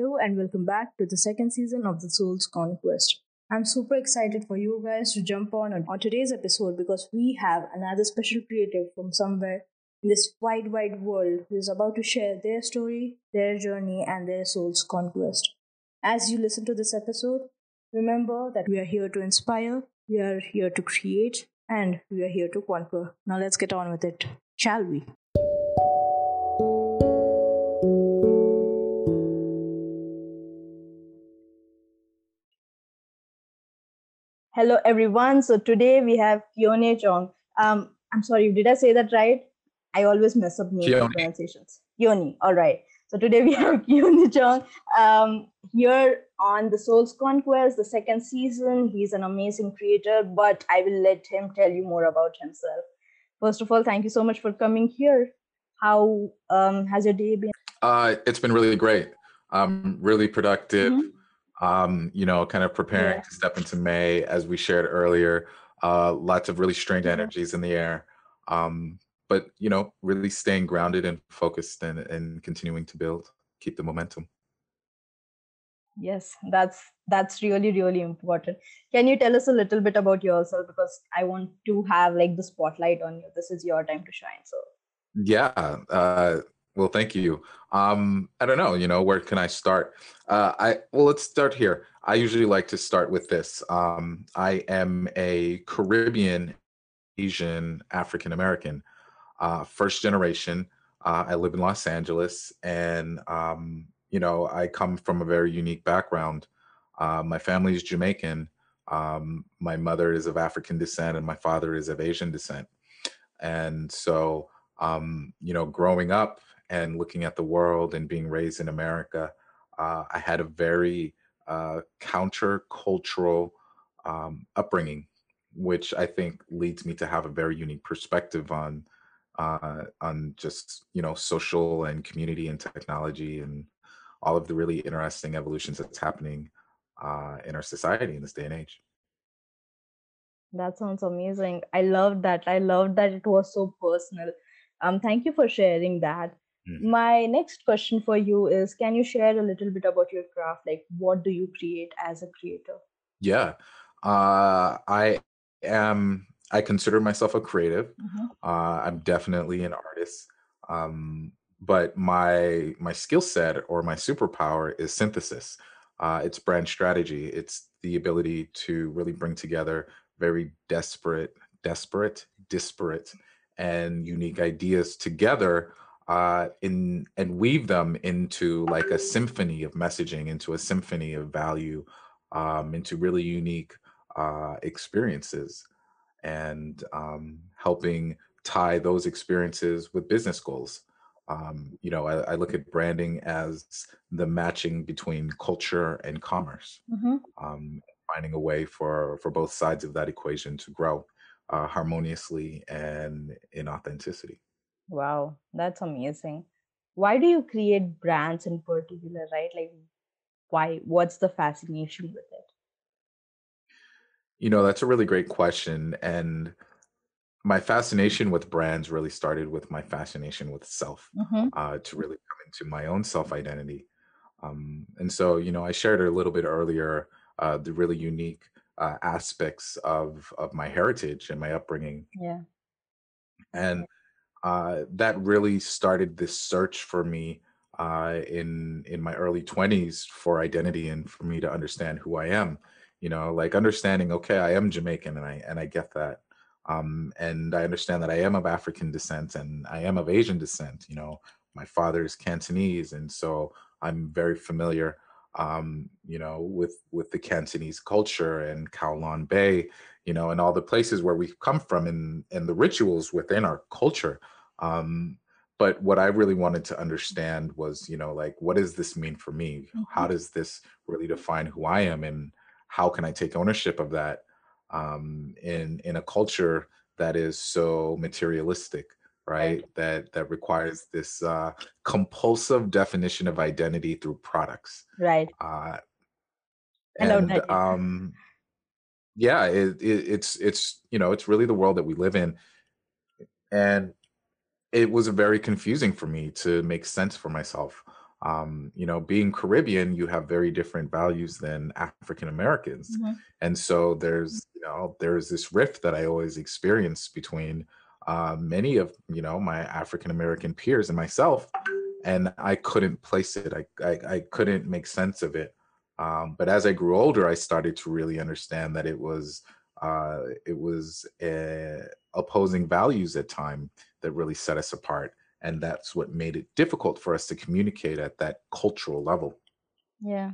Hello and welcome back to the second season of The Soul's Conquest. I'm super excited for you guys to jump on on today's episode because we have another special creative from somewhere in this wide, wide world who is about to share their story, their journey, and their soul's conquest. As you listen to this episode, remember that we are here to inspire, we are here to create, and we are here to conquer. Now let's get on with it, shall we? Hello, everyone. So today we have Keone Chong. Um, I'm sorry, did I say that right? I always mess up name pronunciations. Keone. All right. So today we have Keone Chong um, here on the Soul's Conquest, the second season. He's an amazing creator, but I will let him tell you more about himself. First of all, thank you so much for coming here. How um, has your day been? Uh, it's been really great. Um, really productive. Mm-hmm um, you know, kind of preparing yeah. to step into May, as we shared earlier. Uh, lots of really strange energies in the air. Um, but you know, really staying grounded and focused and, and continuing to build, keep the momentum. Yes, that's that's really really important. Can you tell us a little bit about yourself because I want to have like the spotlight on you. This is your time to shine. So yeah, uh, well, thank you. Um, I don't know, you know, where can I start? Uh, I well, let's start here. I usually like to start with this. Um, I am a Caribbean, Asian, African American, uh, first generation. Uh, I live in Los Angeles, and um, you know, I come from a very unique background. Uh, my family is Jamaican. Um, my mother is of African descent, and my father is of Asian descent. And so, um, you know, growing up and looking at the world and being raised in America, uh, I had a very uh, counter-cultural um, upbringing, which I think leads me to have a very unique perspective on uh, on just you know social and community and technology and all of the really interesting evolutions that's happening uh, in our society in this day and age. That sounds amazing. I love that. I love that it was so personal. Um, thank you for sharing that. Mm-hmm. My next question for you is Can you share a little bit about your craft? Like, what do you create as a creator? Yeah. Uh, I am, I consider myself a creative. Mm-hmm. Uh, I'm definitely an artist. Um, but my my skill set or my superpower is synthesis. Uh, it's brand strategy. It's the ability to really bring together very desperate, desperate, disparate, and unique ideas together uh, in and weave them into like a symphony of messaging, into a symphony of value, um, into really unique uh, experiences, and um, helping tie those experiences with business goals. Um, you know, I, I, look at branding as the matching between culture and commerce, mm-hmm. Um, finding a way for for both sides of that equation to grow uh, harmoniously and in authenticity. Wow, that's amazing. Why do you create brands in particular, right? Like, why? What's the fascination with it? You know, that's a really great question. And my fascination with brands really started with my fascination with self, Mm-hmm. uh, to really come into my own self identity. Um, and so, you know, I shared a little bit earlier uh, the really unique uh, aspects of of my heritage and my upbringing. Yeah. And uh, that really started this search for me uh, in in my early 20s for identity and for me to understand who I am. You know, like understanding, okay, I am Jamaican and I and I get that. Um, and I understand that I am of African descent and I am of Asian descent. You know, my father is Cantonese, and so I'm very familiar, um, you know, with with the Cantonese culture and Kowloon Bay you know, and all the places where we've come from and and the rituals within our culture. Um, but what I really wanted to understand was, you know, like what does this mean for me? Mm-hmm. How does this really define who I am, and how can I take ownership of that um, in in a culture that is so materialistic? right that that requires this uh, compulsive definition of identity through products right uh, and um yeah, it, it, it's it's you know it's really the world that we live in, and it was very confusing for me to make sense for myself. um, you know, being Caribbean, you have very different values than African Americans. Mm-hmm. And so there's, you know, there's this rift that I always experience between uh, many of, you know, my African American peers and myself. And I couldn't place it. I, I, I couldn't make sense of it. Um, but as I grew older, I started to really understand that it was, uh, it was uh, opposing values at time that really set us apart and that's what made it difficult for us to communicate at that cultural level. Yeah.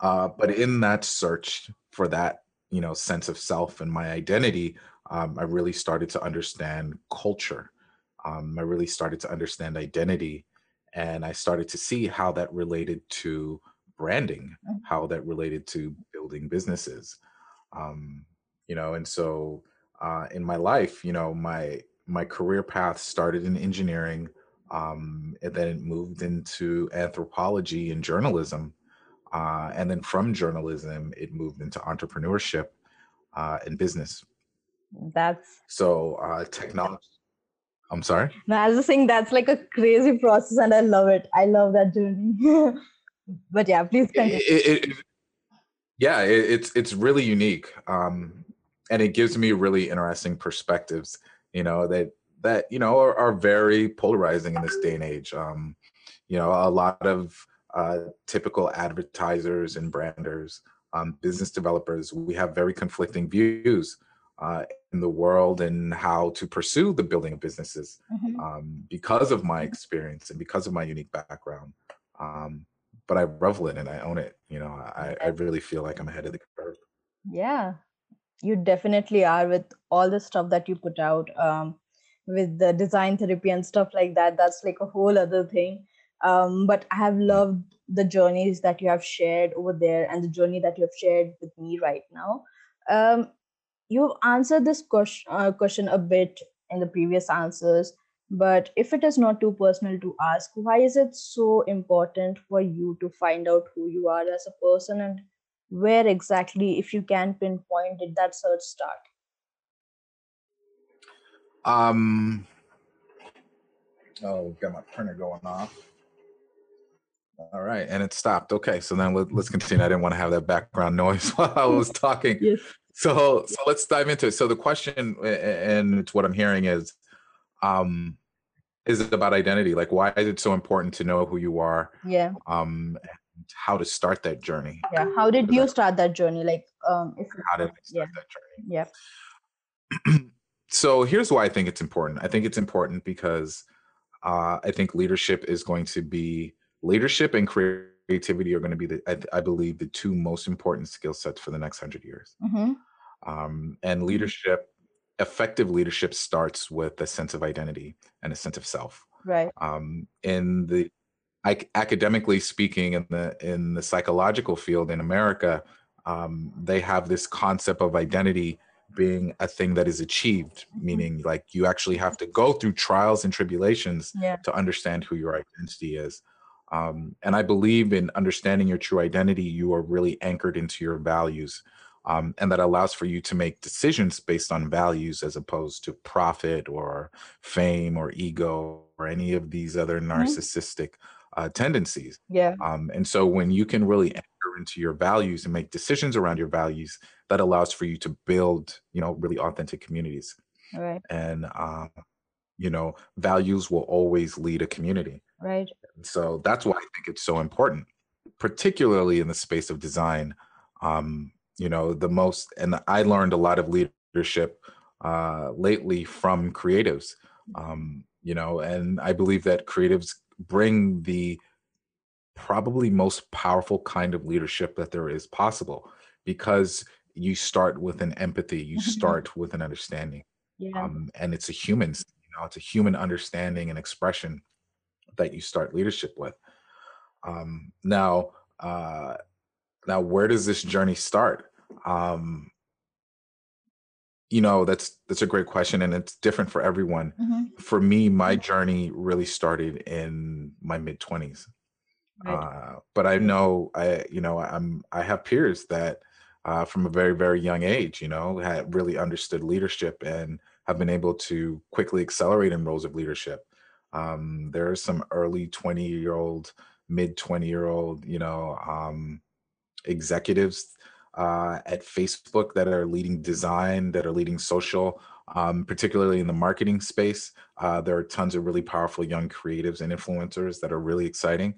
Uh, but in that search for that you know sense of self and my identity um, i really started to understand culture. Um, i really started to understand identity and i started to see how that related to branding mm. how that related to building businesses. Um, you know and so uh, in my life you know my my career path started in engineering um, and then it moved into anthropology and journalism uh, and then from journalism it moved into entrepreneurship uh, and business. That's so uh, technology i'm sorry? No i was just saying that's like a crazy process and i love it. I love that journey but yeah please continue. It, it, it, yeah it's it's really unique um, and it gives me really interesting perspectives you know that that you know are, are very polarizing in this day and age um, you know a lot of uh, typical advertisers and branders um, business developers we have very conflicting views uh, in the world and how to pursue the building of businesses mm-hmm. um, because of my experience and because of my unique background um, but i revel in it and i own it you know I, I really feel like i'm ahead of the curve. Yeah. You definitely are with all the stuff that you put out um, with the DesignThrpy and stuff like that that's like a whole other thing. Um, but i have loved the journeys that you have shared over there and the journey that you have shared with me right now. Um, you've answered this question, uh, question a bit in the previous answers but if it is not too personal to ask why is it so important for you to find out who you are as a person and where exactly, if you can pinpoint, did that search start? Um. Oh, got my printer going off. All right, and it stopped. Okay, so then let, us continue. I didn't want to have that background noise while I was talking. yes. So, so let's dive into it. So the question, and it's what I'm hearing is, um, is it about identity? Like, why is it so important to know who you are? Yeah. Um, how to start that journey. Yeah. How did you start that journey? Like, um, if how did I start yeah. that journey? Yeah. so here's why I think it's important. I think it's important because uh, I think leadership is going to be leadership and creativity are going to be the I, I believe the two most important skill sets for the next hundred years. Mm-hmm. Um, and leadership, effective leadership, starts with a sense of identity and a sense of self. Right. Um, in the I, academically speaking, in the in the psychological field in America, um, they have this concept of identity being a thing that is achieved, meaning like you actually have to go through trials and tribulations yeah. to understand who your identity is. Um, and I believe in understanding your true identity, you are really anchored into your values. Um, and that allows for you to make decisions based on values as opposed to profit or fame or ego or any of these other mm-hmm. narcissistic uh, tendencies. Yeah. Um, and so when you can really enter into your values and make decisions around your values, that allows for you to build, you know, really authentic communities. Right. And um, you know, values will always lead a community. Right. And so that's why I think it's so important, particularly in the space of design. Um, you know, the most, and I learned a lot of leadership uh, lately from creatives. Um, you know, and I believe that creatives bring the probably most powerful kind of leadership that there is possible because you start with an empathy you start with an understanding yeah. um, and it's a human you know it's a human understanding and expression that you start leadership with um, now uh, now where does this journey start? Um, you know that's that's a great question and it's different for everyone. Mm-hmm. for me my journey really started in my mid 20s right. uh, but i know i you know i'm i have peers that uh, from a very very young age you know had really understood leadership and have been able to quickly accelerate in roles of leadership. Um, there are some early 20 year old mid 20 year old, you know, um, executives uh, at Facebook that are leading design, that are leading social, um, particularly in the marketing space. Uh, there are tons of really powerful young creatives and influencers that are really exciting.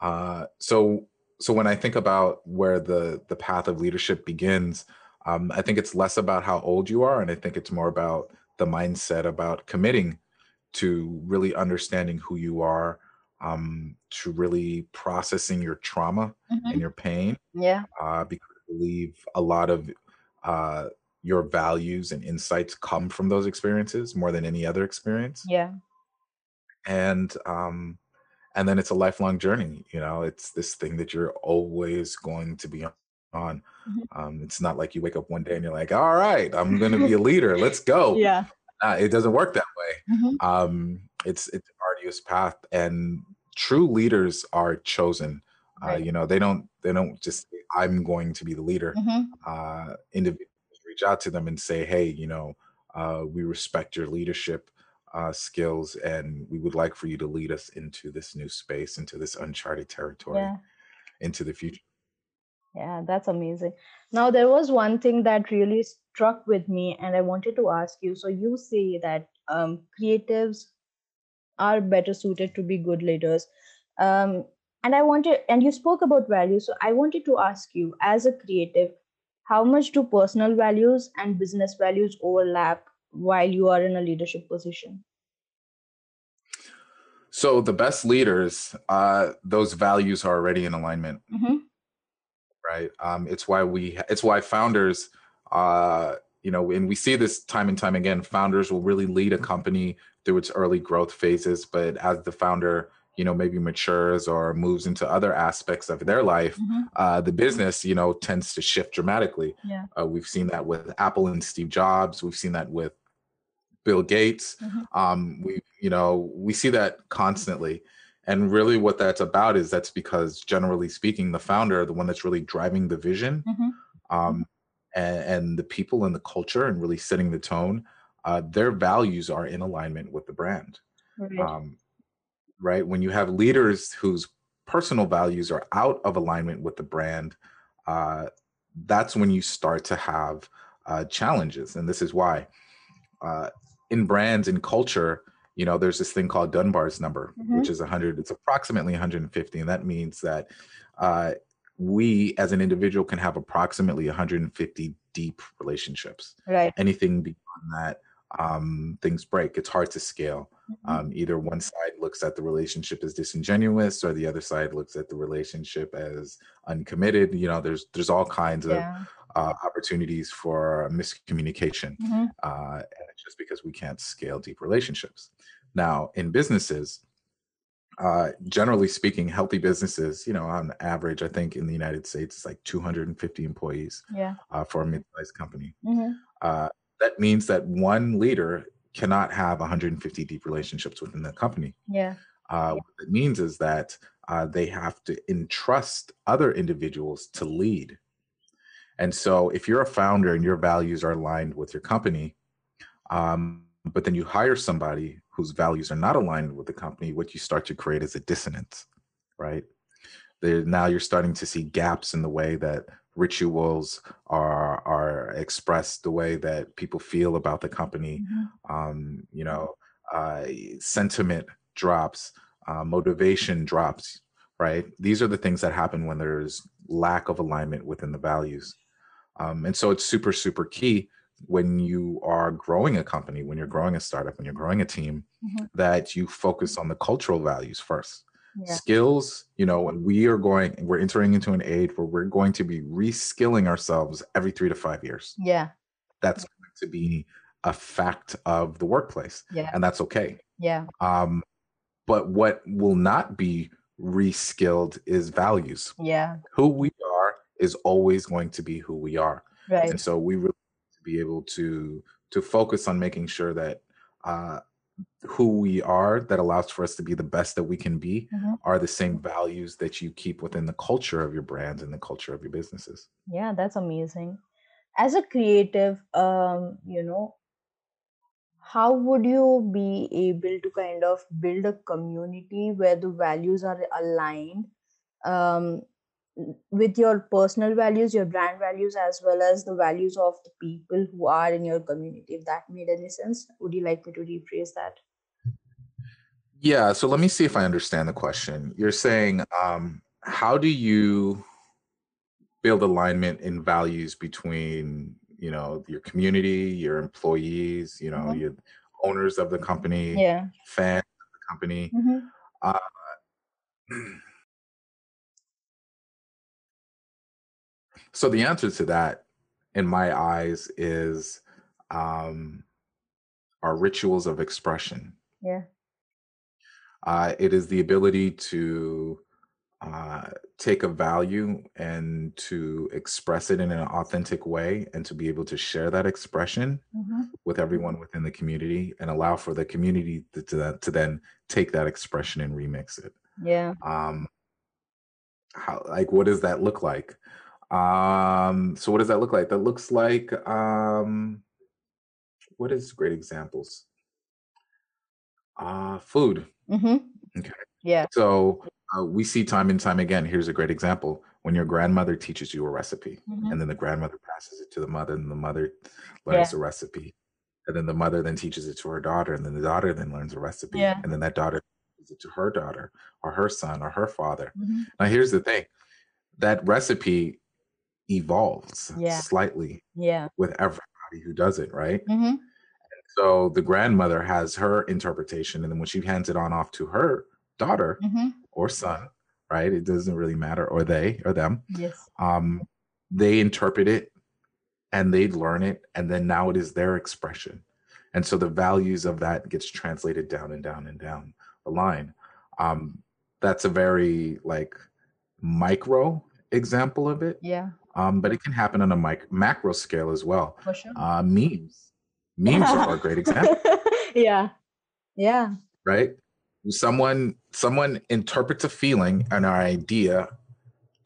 Uh, so, so when I think about where the the path of leadership begins, um, I think it's less about how old you are, and I think it's more about the mindset about committing to really understanding who you are, um, to really processing your trauma Mm-hmm. and your pain, Yeah. uh, because I believe a lot of uh, your values and insights come from those experiences more than any other experience. Yeah. And um, and then it's a lifelong journey. You know, it's this thing that you're always going to be on. Mhm. Um, it's not like you wake up one day and you're like, "All right, I'm going to be a leader. Let's go." Yeah. Uh, it doesn't work that way. Mhm. Um, it's it's an arduous path, and true leaders are chosen. Uh, you know, they don't they don't just say, "I'm going to be the leader." Mhm. uh, individuals reach out to them and say, "Hey, you know, uh, we respect your leadership uh, skills, and we would like for you to lead us into this new space, into this uncharted territory, Yeah. into the future." Yeah, that's amazing. Now, there was one thing that really struck with me, and I wanted to ask you. So, you say that um, creatives are better suited to be good leaders. Um, and I wanted, and you spoke about values. So, I wanted to ask you, as a creative, how much do personal values and business values overlap while you are in a leadership position? So the best leaders, uh, those values are already in alignment, Mm-hmm. right? Um, it's why we, it's why founders, uh, you know, and we see this time and time again. Founders will really lead a company through its early growth phases, but as the founder, you know, maybe matures or moves into other aspects of their life, Mm-hmm. uh, the business, you know, tends to shift dramatically. Yeah. Uh, we've seen that with Apple and Steve Jobs. We've seen that with Bill Gates. Mhm. Um, we, you know, we see that constantly. And really, what that's about is that's because, generally speaking, the founder, the one that's really driving the vision, Mm-hmm. um, and, and the people and the culture, and really setting the tone, uh, their values are in alignment with the brand Right. um, right? When you have leaders whose personal values are out of alignment with the brand, uh, that's when you start to have uh, challenges. And this is why uh, in brands and culture, you know, there's this thing called Dunbar's number, which is 100, it's approximately 150. And that means that uh, we as an individual can have approximately 150 deep relationships. right. Anything beyond that, um, things break. It's hard to scale Mhm. um, either one side looks at the relationship as disingenuous or the other side looks at the relationship as uncommitted you know there's there's all kinds of uh, opportunities for miscommunication Mhm. uh, and it's just because we can't scale deep relationships now in businesses uh, generally speaking healthy businesses you know on average i think in the united states it's like 250 employees Yeah. uh, for a mid-sized company Mm-hmm. uh, that means that one leader cannot have 150 deep relationships within the company. Yeah. Uh, what it means is that uh, they have to entrust other individuals to lead. And so, if you're a founder and your values are aligned with your company, um, but then you hire somebody whose values are not aligned with the company, what you start to create is a dissonance, right? There, now you're starting to see gaps in the way that rituals are are expressed, the way that people feel about the company. Mhm. Um, you know, uh, sentiment drops, uh, motivation drops. Right? These are the things that happen when there's lack of alignment within the values. Um, and so it's super, super key when you are growing a company, when you're growing a startup, when you're growing a team, Mhm. that you focus on the cultural values first. Yeah. Skills, you know, and we are going, we're entering into an age where we're going to be reskilling ourselves every three to five years. Yeah. That's going to be a fact of the workplace, Yeah. and that's okay. Yeah. Um, but what will not be reskilled is values. Yeah. Who we are is always going to be who we are Right. and so we really be able to to focus on making sure that uh, who we are that allows for us to be the best that we can be Mhm. are the same values that you keep within the culture of your brands and the culture of your businesses Yeah, that's amazing. As a creative, um, you know, how would you be able to kind of build a community where the values are aligned um, with your personal values, your brand values, as well as the values of the people who are in your community? If that made any sense, would you like me to rephrase that? Yeah. So let me see if I understand the question. You're saying, um, how do you build alignment in values between you know your community your employees you know mm-hmm. your owners of the company yeah fans of the company mm-hmm. uh, so the answer to that in my eyes is um our rituals of expression. Yeah. Uh, it is the ability to uh, take a value and to express it in an authentic way and to be able to share that expression mm-hmm. with everyone within the community and allow for the community to, to, to, then take that expression and remix it. Yeah. Um how like what does that look like um so what does that look like that looks like um what is great examples uh food mm-hmm. okay yeah so uh, we see time and time again. Here's a great example: when your grandmother teaches you a recipe, mm-hmm. and then the grandmother passes it to the mother, and the mother learns yeah. the recipe, and then the mother then teaches it to her daughter, and then the daughter then learns a recipe, yeah. and then that daughter teaches it to her daughter, or her son, or her father. Mm-hmm. Now, here's the thing: that recipe evolves yeah. slightly, yeah, with everybody who does it, right? Mm-hmm. So the grandmother has her interpretation, and then when she hands it on off to her daughter mm-hmm. or son, right? It doesn't really matter, or they or them. Yes. Um, they interpret it and they learn it, and then now it is their expression. And so the values of that gets translated down and down and down the line. Um, that's a very like micro example of it. Yeah. Um, but it can happen on a mic- macro scale as well. For sure. Uh, memes. Memes are a great example. yeah. Yeah. Right? someone someone interprets a feeling and our idea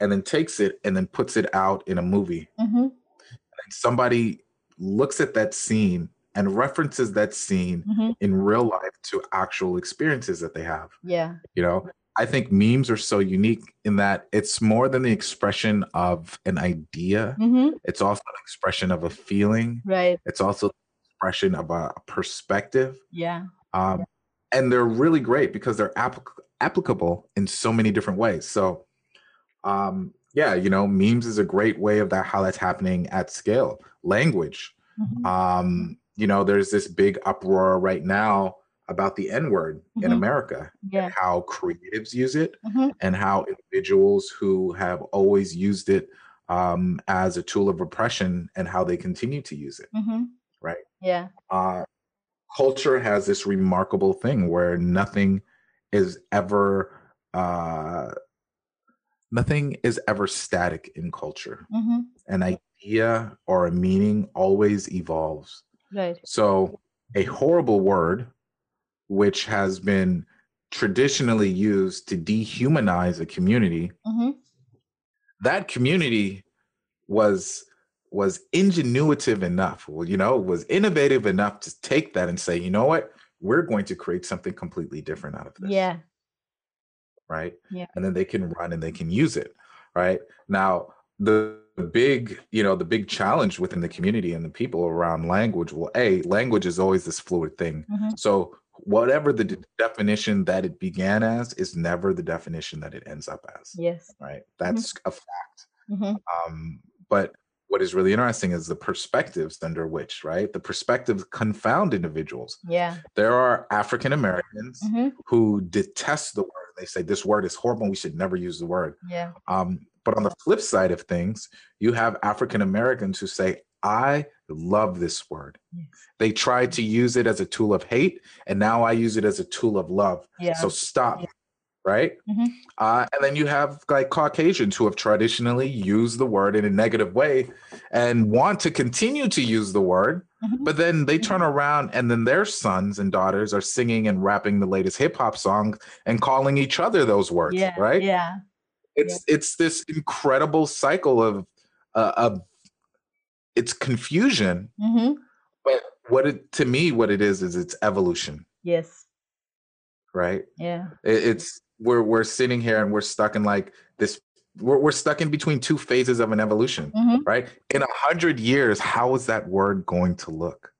and then takes it and then puts it out in a movie mm-hmm. and somebody looks at that scene and references that scene mm-hmm. in real life to actual experiences that they have yeah you know i think memes are so unique in that it's more than the expression of an idea mm-hmm. it's also an expression of a feeling right it's also expression of a perspective yeah um, and they're really great because they're applic- applicable in so many different ways. So, um, yeah, you know, memes is a great way of that how that's happening at scale. Language, mm-hmm. um, you know, there's this big uproar right now about the N word mm-hmm. in America yeah. and how creatives use it mm-hmm. and how individuals who have always used it um, as a tool of oppression and how they continue to use it. Mm-hmm. Right. Yeah. Uh, culture has this remarkable thing where nothing is ever uh, nothing is ever static in culture. Mm-hmm. An idea or a meaning always evolves. Right. So a horrible word, which has been traditionally used to dehumanize a community, mm-hmm. that community was was ingenuitive enough, you know, was innovative enough to take that and say, you know what, we're going to create something completely different out of this. Yeah. Right. Yeah. And then they can run and they can use it. Right. Now, the big, you know, the big challenge within the community and the people around language, well, A, language is always this fluid thing. Mm-hmm. So whatever the de- definition that it began as is never the definition that it ends up as. Yes. Right. That's mm-hmm. a fact. Mm-hmm. Um, but what is really interesting is the perspectives under which, right? The perspectives confound individuals. Yeah. There are African Americans mm-hmm. who detest the word. They say this word is horrible. We should never use the word. Yeah. Um, but on the flip side of things, you have African Americans who say, I love this word. Yes. They tried to use it as a tool of hate, and now I use it as a tool of love. Yeah. So stop. Yeah right? Mm-hmm. Uh, and then you have like Caucasians who have traditionally used the word in a negative way and want to continue to use the word, mm-hmm. but then they turn around and then their sons and daughters are singing and rapping the latest hip hop song and calling each other those words, yeah. right? Yeah. It's yeah. it's this incredible cycle of uh, of it's confusion, mm-hmm. but what it to me what it is is it's evolution. Yes. Right? Yeah. It- it's we're we're sitting here and we're stuck in like this we're, we're stuck in between two phases of an evolution Mhm. right? In a hundred years how is that word going to look?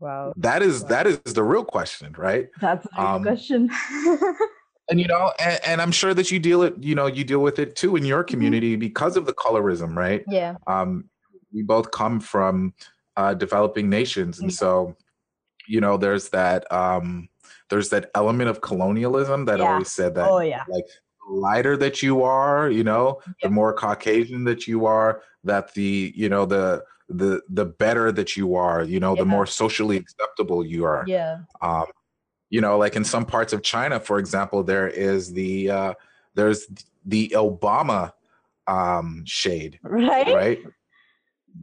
Wow. That is Wow. that is the real question right? That's good Um, question. and you know and, and i'm sure that you deal it you know you deal with it too in your Mm-hmm. community because of the colorism right? Yeah. Um we both come from uh developing nations. And so you know there's that um there's that element of colonialism that Yeah. always said that oh yeah. like the lighter that you are you know Yeah. the more caucasian that you are that the you know the the the better that you are you know the more socially acceptable you are. Yeah. Um you know like in some parts of china for example there is the uh there's the obama um shade right? right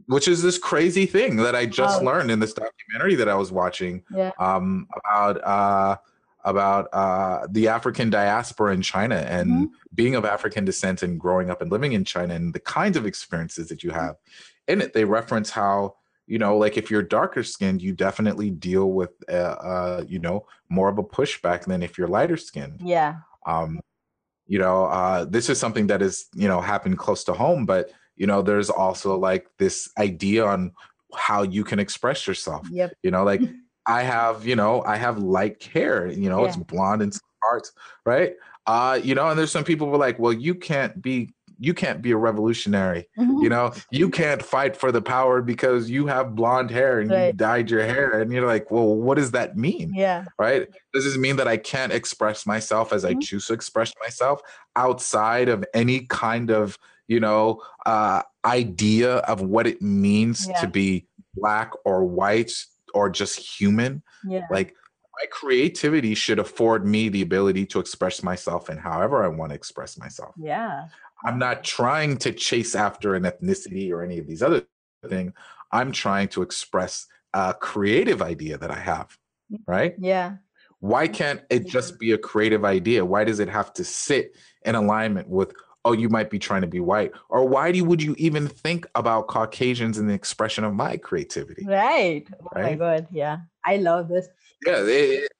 which is this crazy thing that i just Wow. learned in this documentary that i was watching yeah. um about uh about uh the african diaspora in china and Mhm. being of african descent and growing up and living in china and the kinds of experiences that you have in it. They reference how you know like if you're darker skinned you definitely deal with uh, uh you know more of a pushback than if you're lighter skinned. Yeah. Um you know uh this is something that is you know happened close to home but you know there's also like this idea on how you can express yourself yep you know like i have you know i have light hair you know it's Yeah. blonde in some parts right uh you know and there's some people who are like well you can't be you can't be a revolutionary Mhm. you know you can't fight for the power because you have blonde hair and you dyed your hair and you're like well what does that mean yeah right does this mean that i can't express myself as i Mhm. choose to express myself outside of any kind of you know uh idea of what it means Yeah. to be black or white or just human. Yeah. Like my creativity should afford me the ability to express myself in however i want to express myself. Yeah. I'm not trying to chase after an ethnicity or any of these other things i'm trying to express a creative idea that i have right? Yeah. Why can't it just be a creative idea? Why does it have to sit in alignment with oh you might be trying to be white or why do you, would you even think about caucasians in the expression of my creativity? Right. Oh my Right? god yeah. I love this. Yeah it,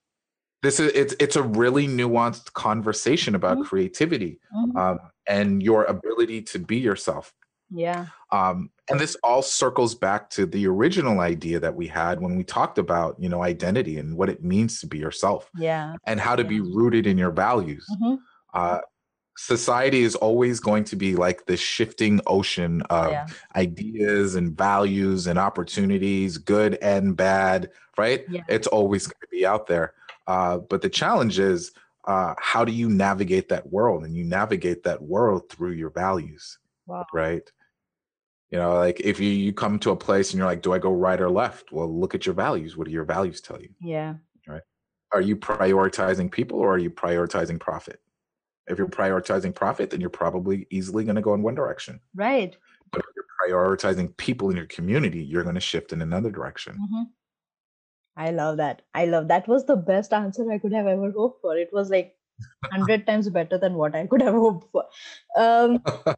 this is it's it's a really nuanced conversation about Mhm. creativity Mhm. um, and your ability to be yourself. Yeah. Um, and this all circles back to the original idea that we had when we talked about you know identity and what it means to be yourself yeah. and how to be rooted in your values. Mhm. uh, society is always going to be like this shifting ocean of yeah ideas and values and opportunities, good and bad, right? Yeah. It's always going to be out there. Uh, but the challenge is uh, how do you navigate that world? And you navigate that world through your values, wow right? You know, like if you, you come to a place and you're like, do I go right or left? Well, look at your values. What do your values tell you? yeah Right. Are you prioritizing people or are you prioritizing profit? If you're prioritizing profit, then you're probably easily going to go in one direction. right But if you're prioritizing people in your community, you're going to shift in another direction. Mhm. I love that. I love that was the best answer I could have ever hoped for. It was like hundred times better than what I could have hoped for. Um,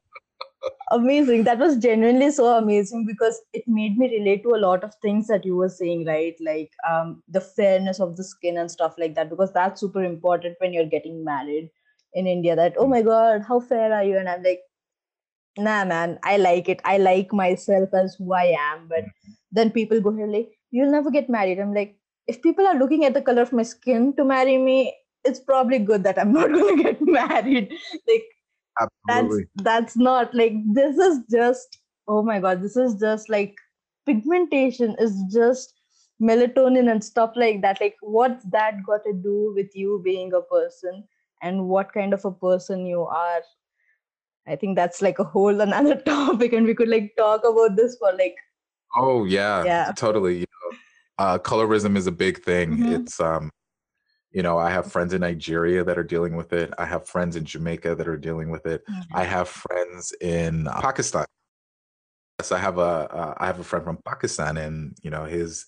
amazing. That was genuinely so amazing because it made me relate to a lot of things that you were saying, right? Like um, the fairness of the skin and stuff like that, because that's super important when you're getting married in India. That oh my god, how fair are you? And I'm like, nah, man, I like it. I like myself as who I am, but mm-hmm. then people go here like you'll never get married i'm like if people are looking at the color of my skin to marry me it's probably good that i'm not going to get married like that's that's not like this is just oh my god this is just like pigmentation is just melatonin and stuff like that like what's that got to do with you being a person and what kind of a person you are i think that's like a whole another topic and we could like talk about this for like Oh yeah, Yeah. totally. You know, uh, colorism is a big thing. Mhm. It's um, you know, I have friends in Nigeria that are dealing with it. I have friends in Jamaica that are dealing with it. I have friends in uh, Pakistan. Yes, I have a uh, I have a friend from Pakistan, and you know his,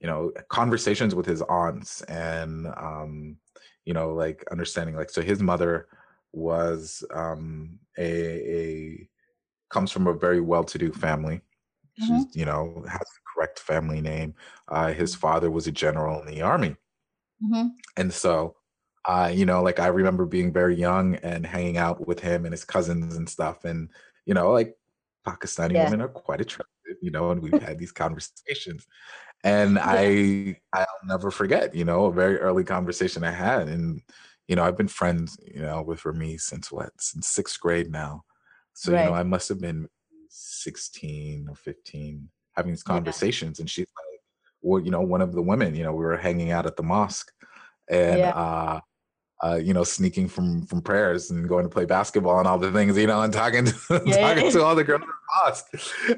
you know, conversations with his aunts, and um, you know, like understanding like so his mother was um a a comes from a very well-to-do family. She's you know has the correct family name. Uh, his mm-hmm. father was a general in the army. Mm-hmm. And so, uh, you know, like I remember being very young and hanging out with him and his cousins and stuff. And, you know, like Pakistani yeah. women are quite attractive, you know, and we've had these conversations. And yeah. I I'll never forget, you know, a very early conversation I had. And, you know, I've been friends, you know, with Remy since what, since sixth grade now. So, right. you know, I must have been 16 or 15 having these conversations. Yeah. And she's like, well, you know, one of the women, you know, we were hanging out at the mosque and, yeah. uh, uh, you know, sneaking from from prayers and going to play basketball and all the things, you know, and talking to, yeah, talking to all the girls in the mosque.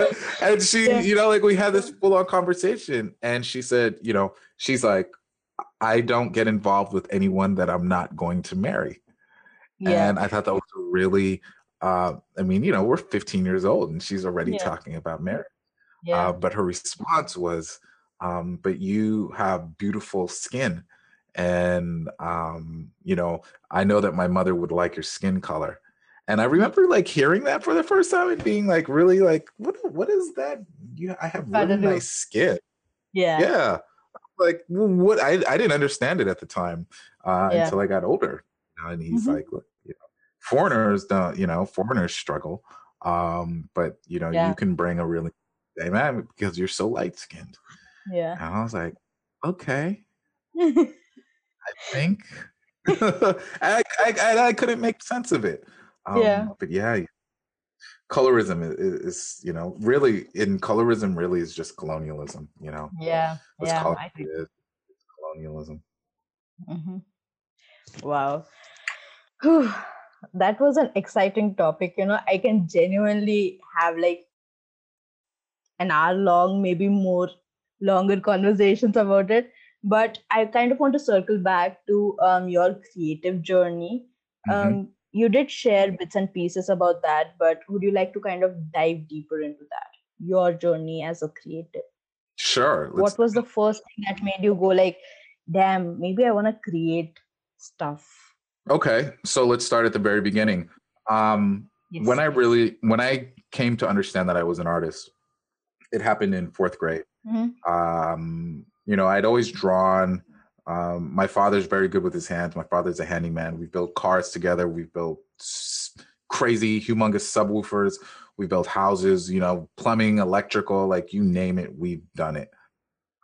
And, and she, yeah. you know, like we had this full on conversation, and she said, you know, she's like, I don't get involved with anyone that I'm not going to marry. And I thought that was really, uh, I mean, you know, we're 15 years old, and she's already talking about marriage. Yeah. Uh, but her response was, um, "But you have beautiful skin." And um, you know i know that my mother would like your skin color and i remember like hearing that for the first time and being like really like what what is that? You i have really nice skin. Yeah. Yeah. Like what? I i didn't understand it at the time uh, yeah. until i got older and he's mm-hmm. like look you know foreigners don't you know foreigners struggle um but you know yeah. you can bring a really hey man because you're so light skinned yeah. And i was like okay I think. I, I, I couldn't make sense of it. Um, yeah. But yeah, colorism is, is, you know, really in colorism really is just colonialism, you know. Yeah. What's yeah. I think. Is, colonialism. Mm-hmm. Wow. Whew. That was an exciting topic. You know, I can genuinely have like an hour long, maybe more longer conversations about it but i kind of want to circle back to um, your creative journey mm-hmm. um, you did share bits and pieces about that but would you like to kind of dive deeper into that your journey as a creative sure what was the first thing that made you go like damn maybe i want to create stuff okay so let's start at the very beginning um, yes. when i really when i came to understand that i was an artist it happened in fourth grade mm-hmm. um, you know, I'd always drawn. Um, my father's very good with his hands. My father's a handyman. We've built cars together. We've built crazy, humongous subwoofers. We built houses, you know, plumbing, electrical, like you name it, we've done it.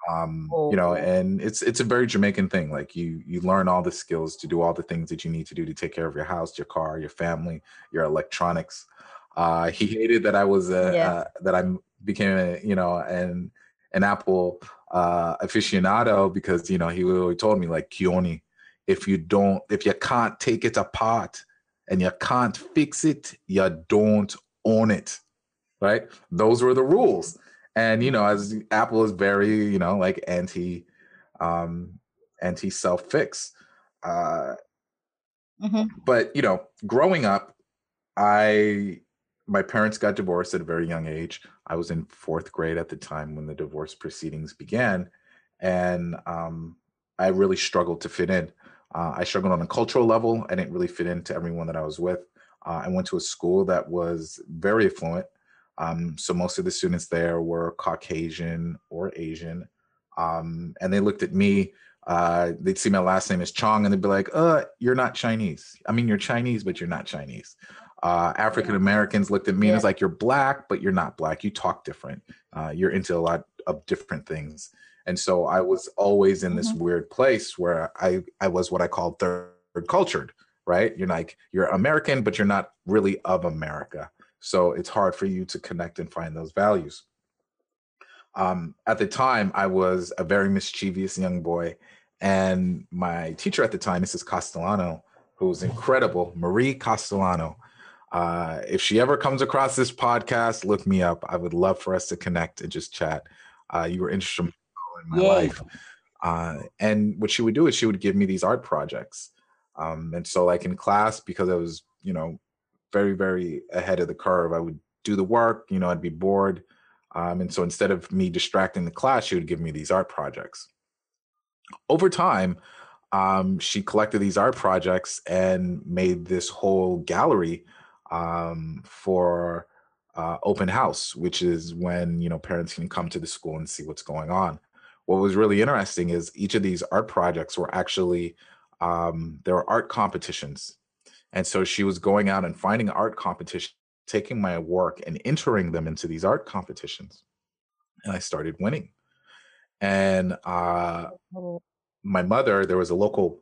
Um, oh. you know, and it's it's a very Jamaican thing. Like you you learn all the skills to do all the things that you need to do to take care of your house, your car, your family, your electronics. Uh, he hated that I was a, yeah. uh, that I became a, you know, an an Apple uh, aficionado because you know he always told me like Keone, if you don't, if you can't take it apart and you can't fix it, you don't own it, right? Those were the rules. And you know, as Apple is very you know like anti, um, anti self fix. Uh, mm-hmm. But you know, growing up, I my parents got divorced at a very young age. I was in fourth grade at the time when the divorce proceedings began, and um, I really struggled to fit in. Uh, I struggled on a cultural level. I didn't really fit into everyone that I was with. Uh, I went to a school that was very affluent. Um, so most of the students there were Caucasian or Asian. Um, and they looked at me, uh, they'd see my last name is Chong and they'd be like, uh, you're not Chinese. I mean, you're Chinese, but you're not Chinese. Uh, African Americans looked at me yeah. and was like, "You're black, but you're not black. You talk different. Uh, you're into a lot of different things." And so I was always in this mm-hmm. weird place where I I was what I call third cultured. Right? You're like you're American, but you're not really of America. So it's hard for you to connect and find those values. Um, at the time, I was a very mischievous young boy, and my teacher at the time, Mrs. Castellano, who was incredible, Marie Castellano uh, if she ever comes across this podcast, look me up. I would love for us to connect and just chat. Uh, you were instrumental in my Yay. life. Uh, and what she would do is she would give me these art projects. Um, and so, like in class, because I was, you know, very, very ahead of the curve, I would do the work, you know, I'd be bored. Um, and so instead of me distracting the class, she would give me these art projects. Over time, um, she collected these art projects and made this whole gallery um, for uh, open house, which is when you know parents can come to the school and see what's going on. What was really interesting is each of these art projects were actually um, there were art competitions, and so she was going out and finding art competition, taking my work and entering them into these art competitions, and I started winning. And uh, Oh, my mother, there was a local,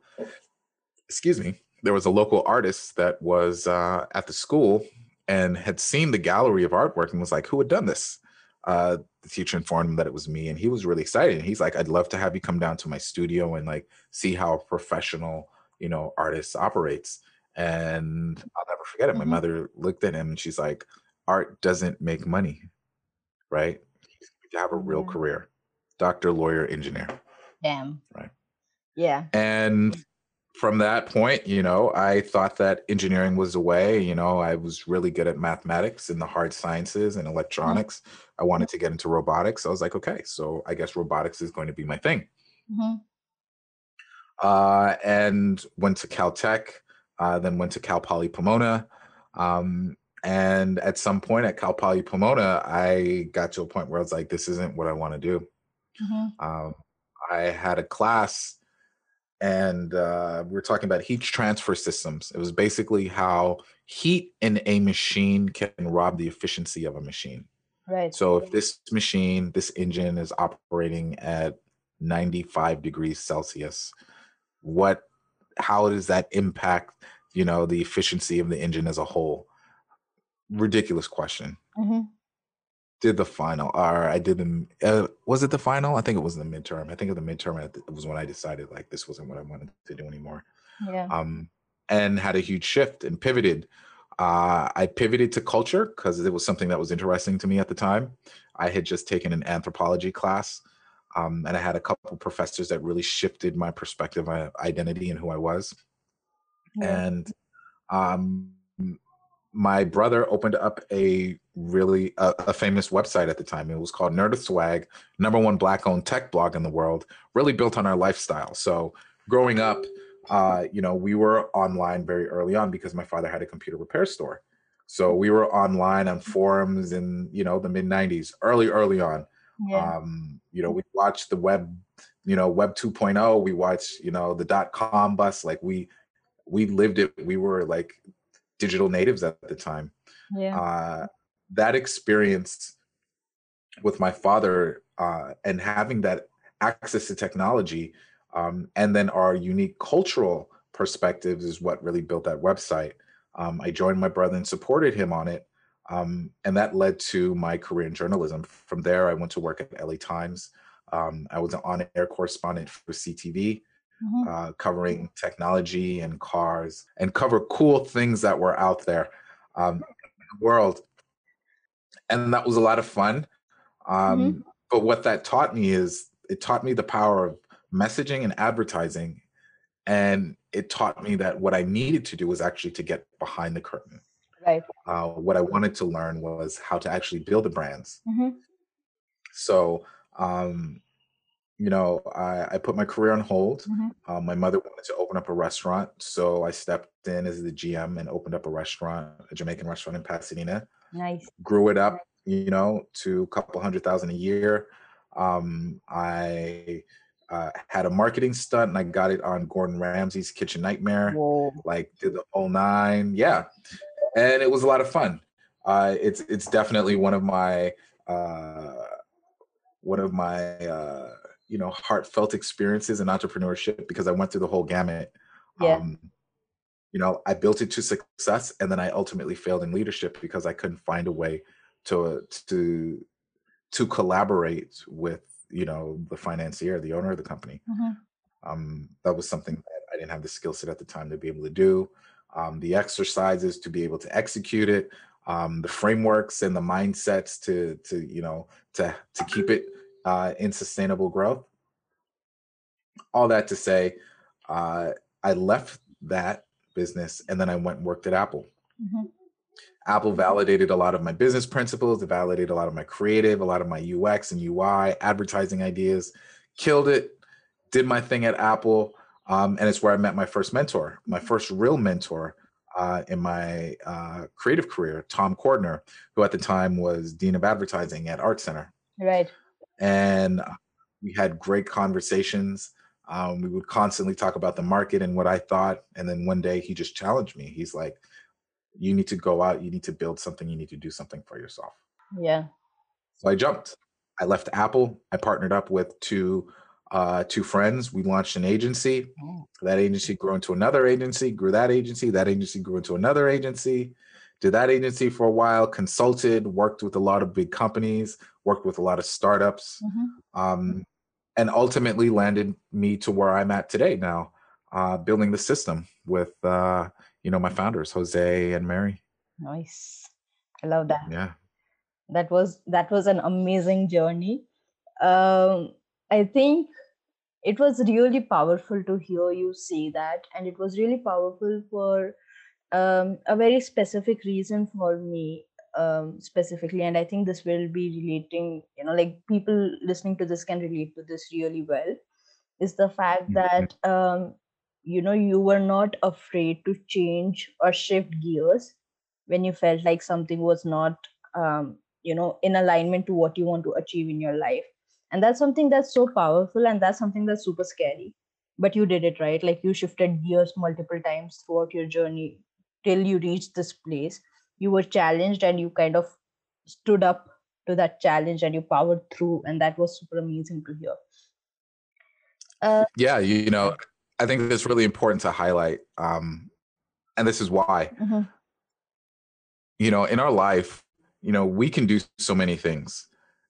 excuse me, there was a local artist that was uh, at the school and had seen the gallery of artwork and was like, who had done this? Uh, the teacher informed him that it was me and he was really excited. He's like, I'd love to have you come down to my studio and like see how a professional, you know, artist operates. And I'll never forget it. My Mhm. mother looked at him and she's like, art doesn't make money, right? You have a real Yeah. career, doctor, lawyer, engineer. damn. Right. Yeah. And from that point, you know, I thought that engineering was the way. You know, I was really good at mathematics and the hard sciences and electronics. I wanted to get into robotics. I was like, okay, so I guess robotics is going to be my thing. hmm Uh, and went to Caltech, uh, then went to Cal Poly Pomona. Um, and at some point at Cal Poly Pomona, I got to a point where I was like, this isn't what I want to do. hmm Um, I had a class and uh, we were talking about heat transfer systems. It was basically how heat in a machine can rob the efficiency of a machine. Right. So if this machine, this engine is operating at 95 degrees Celsius, what, how does that impact, you know, the efficiency of the engine as a whole? Ridiculous question hmm did the final or I did the uh, was it the final? I think it was the midterm. I think of the midterm it was when I decided like this wasn't what I wanted to do anymore. Yeah. Um and had a huge shift and pivoted. Uh I pivoted to culture because it was something that was interesting to me at the time. I had just taken an anthropology class. Um, and I had a couple professors that really shifted my perspective, my identity, and who I was yeah. and um, my brother opened up a really a, a famous website at the time. It was called Nerd of Swag, number one black-owned tech blog in the world. Really built on our lifestyle. So growing up, uh, you know, we were online very early on because my father had a computer repair store. So we were online on forums in you know the mid '90s, early early on. yeah. Um, you know, we watched the web, you know, web 2.0. We watched, you know, the dot com bust. Like we we lived it. We were like digital natives at the time. yeah. Uh, that experience with my father uh, and having that access to technology um, and then our unique cultural perspectives is what really built that website. Um, I joined my brother and supported him on it. Um, and that led to my career in journalism. From there, I went to work at LA Times. Um, I was an on air correspondent for CTV Mhm. uh, covering technology and cars and cover cool things that were out there um, in the world. And that was a lot of fun. Um, But what that taught me is it taught me the power of messaging and advertising. And it taught me that what I needed to do was actually to get behind the curtain. Right. Uh, what I wanted to learn was how to actually build the brands. hmm So, um, you know, I, I put my career on hold. Mhm. Um, my mother wanted to open up a restaurant, so I stepped in as the GM and opened up a restaurant, a Jamaican restaurant in Pasadena. Nice. Grew it up, you know, to a couple hundred thousand a year. Um, I uh, had a marketing stunt, and I got it on Gordon Ramsay's Kitchen Nightmare Whoa. like did the whole nine yeah and it was a lot of fun uh it's it's definitely one of my uh one of my uh you know heartfelt experiences in entrepreneurship because i went through the whole gamut Yeah. um you know i built it to success and then i ultimately failed in leadership because i couldn't find a way to to to collaborate with you know the financier the owner of the company hmm um, that was something that I didn't have the skill set at the time to be able to do. Um, the exercises to be able to execute it, um, the frameworks and the mindsets to to you know to to keep it uh, in sustainable growth. All that to say, uh, I left that business and then I went and worked at Apple. hmm Apple validated a lot of my business principles, it validated a lot of my creative, a lot of my UX and UI, advertising ideas, killed it, did my thing at Apple. Um, and it's where I met my first mentor, my first real mentor, uh, in my uh, creative career, Tom Cordner, who at the time was Dean of Advertising at Art Center. Right. And we had great conversations. Um, we would constantly talk about the market and what I thought. And then one day he just challenged me. He's like, you need to go out, you need to build something, you need to do something for yourself. Yeah. So I jumped. I left Apple. I partnered up with two uh, two friends. We launched an agency. Oh. That agency grew into another agency, grew that agency. That agency grew into another agency. Did that agency for a while, consulted, worked with a lot of big companies, worked with a lot of startups, mm-hmm. um, and ultimately landed me to where I'm at today now, uh, building the system with uh, you know my founders, Jose and Mary. Nice, I love that. Yeah, that was that was an amazing journey. Um, I think it was really powerful to hear you say that and it was really powerful for um, a very specific reason for me um, specifically and i think this will be relating you know like people listening to this can relate to this really well is the fact mm-hmm. that um, you know you were not afraid to change or shift gears when you felt like something was not um, you know in alignment to what you want to achieve in your life. And that's something that's so powerful and that's something that's super scary but you did it right? Like you shifted gears multiple times throughout your journey till you reached this place you were challenged and you kind of stood up to that challenge and you powered through and that was super amazing to hear uh, yeah you know i think it's really important to highlight um, and this is why mm-hmm. you know in our life you know we can do so many things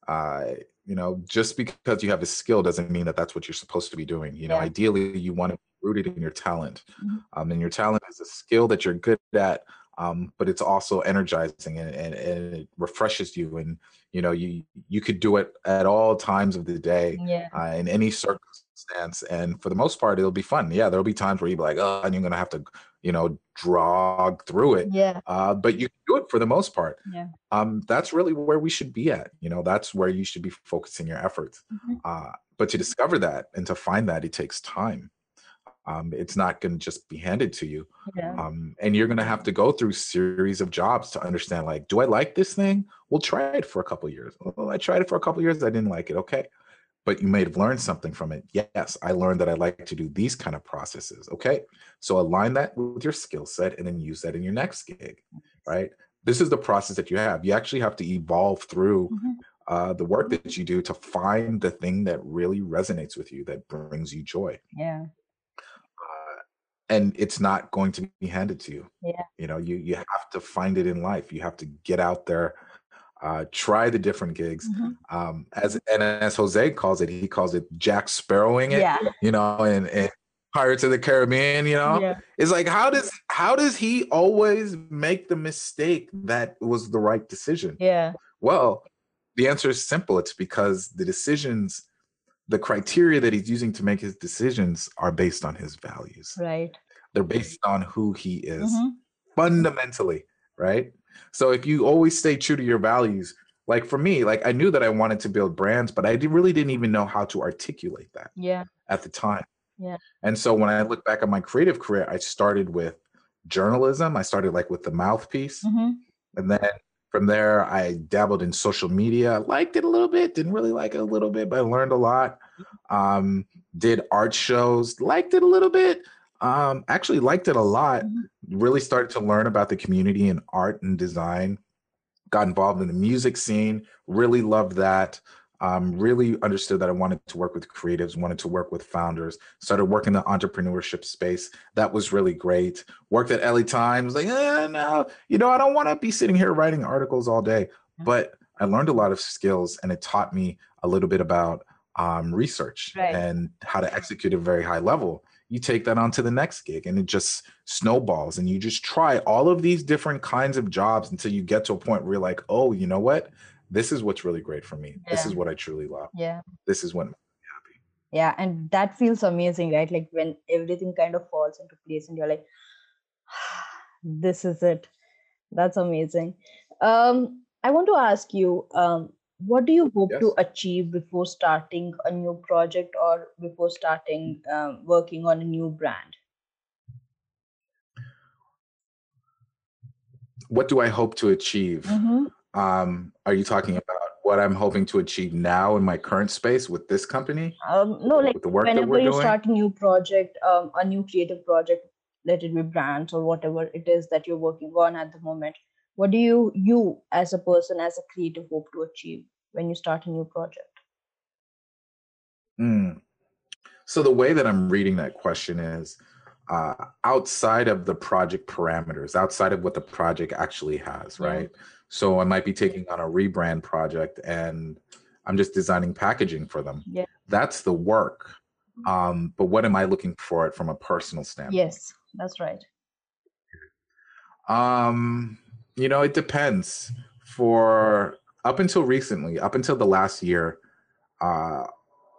uh, you know just because you have a skill doesn't mean that that's what you're supposed to be doing you know yeah. ideally you want to be rooted in your talent mm-hmm. um, and your talent is a skill that you're good at um, but it's also energizing and, and, and, it refreshes you and you know you you could do it at all times of the day yeah. uh, in any circumstance and for the most part it'll be fun. Yeah there'll be times where you'll be like oh and you're gonna have to you know drag through it yeah. uh, but you do it for the most part. Yeah. Um, that's really where we should be at you know that's where you should be focusing your efforts mm-hmm. uh, but to discover that and to find that it takes time um, it's not going to just be handed to you yeah. um, and you're going to have to go through series of jobs to understand like do i like this thing? We'll try it for a couple years. Oh i tried it for a couple years i didn't like it. Okay. But you may have learned something from it. Yes i learned that i like to do these kind of processes. Okay. So align that with your skill set and then use that in your next gig right? This is the process that you have. You actually have to evolve through mm-hmm. uh, the work that you do to find the thing that really resonates with you that brings you joy. Yeah and it's not going to be handed to you. Yeah. You know you you have to find it in life. You have to get out there uh, try the different gigs. Mm-hmm. um, as and as jose calls it he calls it jack sparrowing it yeah. you know and, and pirates of the caribbean you know? Yeah. it's like how does how does he always make the mistake that was the right decision? Yeah. Well the answer is simple. It's because the decisions the criteria that he's using to make his decisions are based on his values. Right. They're based on who he is mm-hmm. fundamentally, right? So if you always stay true to your values, like for me, like I knew that I wanted to build brands, but I really didn't even know how to articulate that. Yeah. At the time. Yeah. And so when I look back at my creative career, I started with journalism. I started like with the mouthpiece. Mm-hmm. And then from there, I dabbled in social media. Liked it a little bit, didn't really like it a little bit, but I learned a lot. Um, did art shows, liked it a little bit. Um, actually liked it a lot. Mm-hmm. Really started to learn about the community in art and design. Got involved in the music scene. Really loved that um, really understood that I wanted to work with creatives, wanted to work with founders, started working the entrepreneurship space. That was really great. Worked at LA Times, like, eh, no, you know, I don't want to be sitting here writing articles all day. But I learned a lot of skills and it taught me a little bit about um, research right. and how to execute at a very high level. You take that on to the next gig and it just snowballs and you just try all of these different kinds of jobs until you get to a point where you're like, oh, you know what? This is what's really great for me. Yeah. This is what I truly love. Yeah. This is what makes me happy. Yeah. And that feels amazing, right? Like when everything kind of falls into place and you're like, this is it. That's amazing. Um, I want to ask you, um, what do you hope yes. to achieve before starting a new project or before starting um, working on a new brand? what do I hope to achieve? Mhm. Um, are you talking about what I'm hoping to achieve now in my current space with this company, Um, no, like with the work that whenever we're you doing? start a new project, um, a new creative project, let it be brands or whatever it is that you're working on at the moment. What do you, you as a person, as a creative, hope to achieve when you start a new project? Mm. So the way that I'm reading that question is uh, outside of the project parameters, outside of what the project actually has, Yeah. So I might be taking on a rebrand project and I'm just designing packaging for them. Yeah. That's the work. Um, but what am I looking for it from a personal standpoint? Yes, that's right. Um, you know, it depends. For up until recently, up until the last year, uh,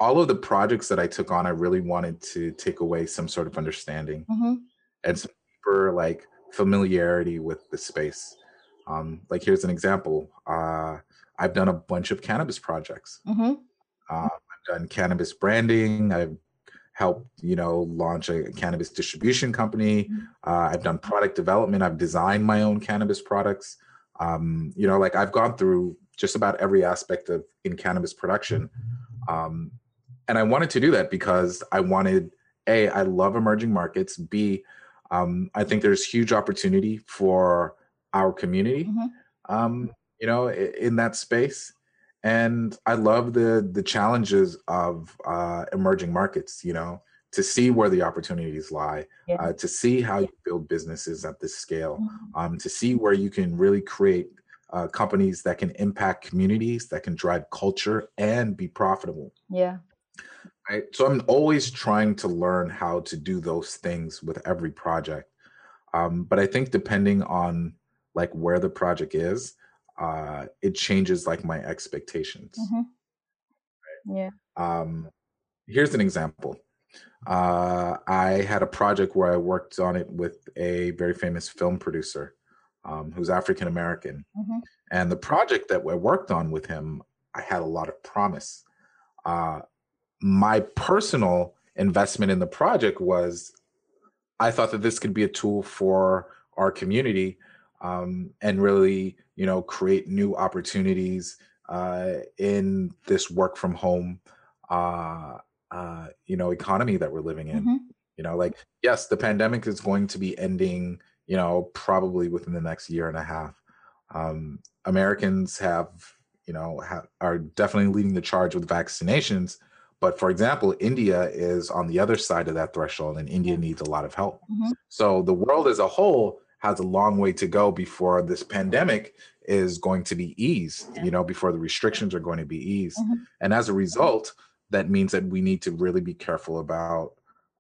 all of the projects that I took on, I really wanted to take away some sort of understanding Mm-hmm. and some deeper like familiarity with the space. Um, like here's an example. Uh, I've done a bunch of cannabis projects. Mm-hmm. Uh, I've done cannabis branding. I've helped, you know, launch a cannabis distribution company. Mhm. Uh, I've done product development. I've designed my own cannabis products. Um, you know, like I've gone through just about every aspect of in cannabis production. Um, and I wanted to do that because I wanted a. I love emerging markets. B. Um, I think there's huge opportunity for our community Mhm. um, you know, in that space. And I love the the challenges of uh, emerging markets. You know, to see where the opportunities lie, Yeah. uh, to see how you build businesses at this scale, Mhm. um, to see where you can really create uh, companies that can impact communities, that can drive culture and be profitable. Yeah. Right. So I'm always trying to learn how to do those things with every project. Um, but I think depending on like where the project is, uh, it changes like my expectations. Mm-hmm. Yeah. Um, here's an example. Uh, I had a project where I worked on it with a very famous film producer um, who's African American. Mhm. And the project that I worked on with him, I had a lot of promise. Uh, my personal investment in the project was I thought that this could be a tool for our community um, and really, you know, create new opportunities uh, in this work from home, uh, uh, you know, economy that we're living in. Mhm. You know, like yes, the pandemic is going to be ending, you know, probably within the next year and a half. Um, Americans have, you know, ha- are definitely leading the charge with vaccinations. But for example, India is on the other side of that threshold, and India needs a lot of help. Mhm. So the world as a whole has a long way to go before this pandemic is going to be eased, Yeah. you know, before the restrictions are going to be eased. Mhm. And as a result, that means that we need to really be careful about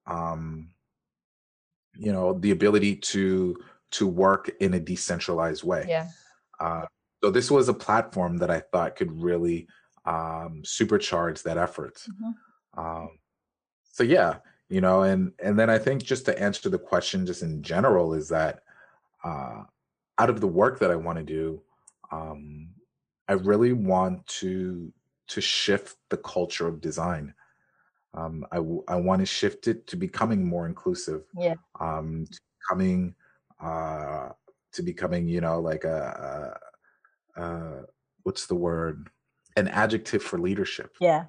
um, you know, the ability to to work in a decentralized way. Yeah. Uh, so this was a platform that I thought could really um, supercharge that effort. Mhm. Um, so yeah, you know, and and then I think just to answer the question, just in general, is that uh, out of the work that I want to do, um, I really want to to shift the culture of design. Um, I w- I want to shift it to becoming more inclusive. Yeah. Um, to becoming uh, to becoming, you know, like a, a, a what's the word? An adjective for leadership Yeah.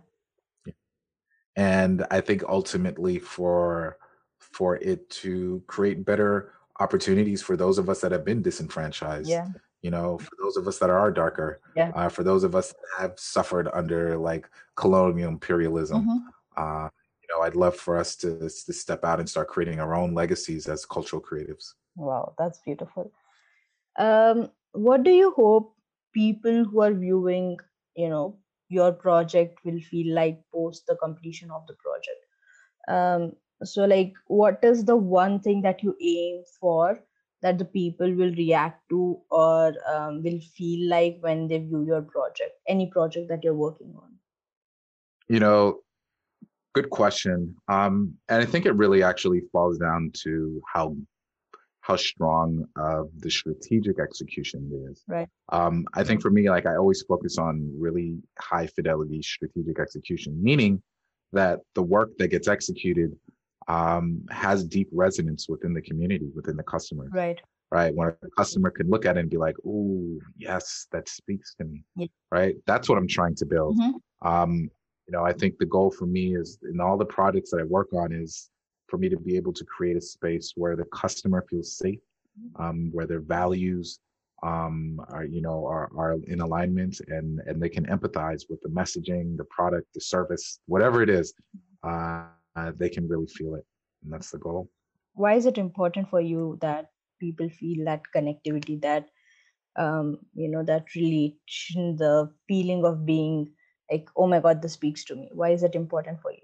and i think ultimately for for it to create better opportunities for those of us that have been disenfranchised Yeah. you know for those of us that are darker Yeah. uh, for those of us that have suffered under like colonial imperialism Mhm. uh, you know i'd love for us to, to step out and start creating our own legacies as cultural creatives Wow, that's beautiful. Um, what do you hope people who are viewing, you know, your project will feel like post the completion of the project? Um, so like what is the one thing that you aim for that the people will react to or um, will feel like when they view your project, any project that you're working on? you know good question um, and i think it really actually falls down to how how strong of the strategic execution is Right. um, i think for me like i always focus on really high fidelity strategic execution meaning that the work that gets executed um, has deep resonance within the community within the customer. Right. right? When a customer can look at it and be like, "Ooh, yes, that speaks to me," Yeah. right? That's what I'm trying to build. Mhm. Um, you know, I think the goal for me is in all the projects that I work on is for me to be able to create a space where the customer feels safe, um, where their values um, are, you know, are, are in alignment and, and they can empathize with the messaging, the product, the service, whatever it is, uh, uh, they can really feel it. And that's the goal. Why is it important for you that people feel that connectivity, that um, you know, that relation, the feeling of being like, oh my God, this speaks to me? Why is it important for you?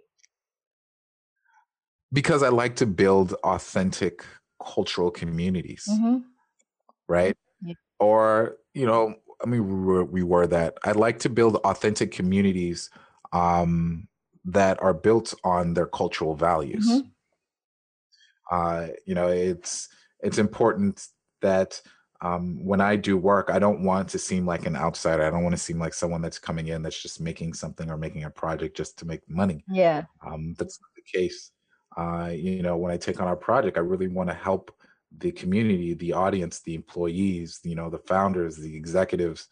Because I like to build authentic cultural communities, Mm-hmm. right? Yeah. Or, you know, I mean, we were that. I like to build authentic communities um, that are built on their cultural values. Mhm. Uh, you know, it's it's important that um, when I do work, I don't want to seem like an outsider. I don't want to seem like someone that's coming in that's just making something or making a project just to make money. Yeah. Um, that's not the case. Uh, you know, when I take on our project, I really want to help the community, the audience, the employees, you know, the founders, the executives,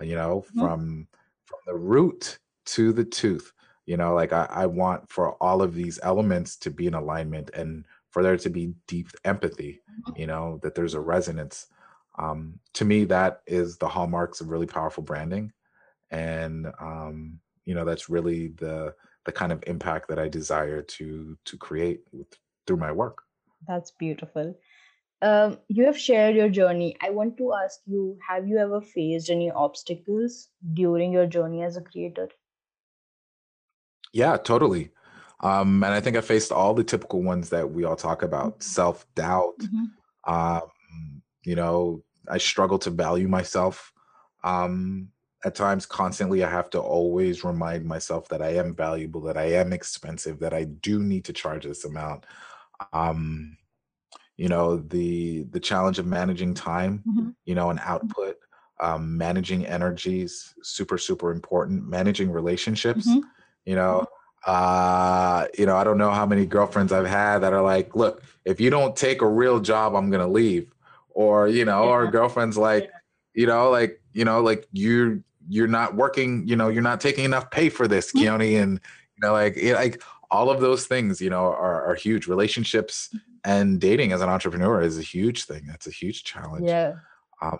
uh, you know, Mhm. from from the root to the tooth. You know, like I, I want for all of these elements to be in alignment and for there to be deep empathy, you know, that there's a resonance. Um, to me, that is the hallmarks of really powerful branding. And um, you know, that's really the the kind of impact that I desire to to create with, through my work. That's beautiful. Um, you have shared your journey. I want to ask you, have you ever faced any obstacles during your journey as a creator? Yeah, totally. Um, and I think I faced all the typical ones that we all talk about: Mhm. self doubt. Mhm. Um, you know, I struggle to value myself. Um, at times, constantly, I have to always remind myself that I am valuable, that I am expensive, that I do need to charge this amount. Um, you know, the the challenge of managing time, Mhm. you know, and output, um, managing energies, super, super important. Managing relationships, Mhm. You know. Uh, you know, I don't know how many girlfriends I've had that are like, look, if you don't take a real job, I'm gonna leave. Or, you know, or girlfriends like, you know, like, you know, like you're you're not working, you know, you're not taking enough pay for this, Mhm. Keone. And you know, like it, like all of those things, you know, are, are huge. Relationships and dating as an entrepreneur is a huge thing. That's a huge challenge. Yeah. Um,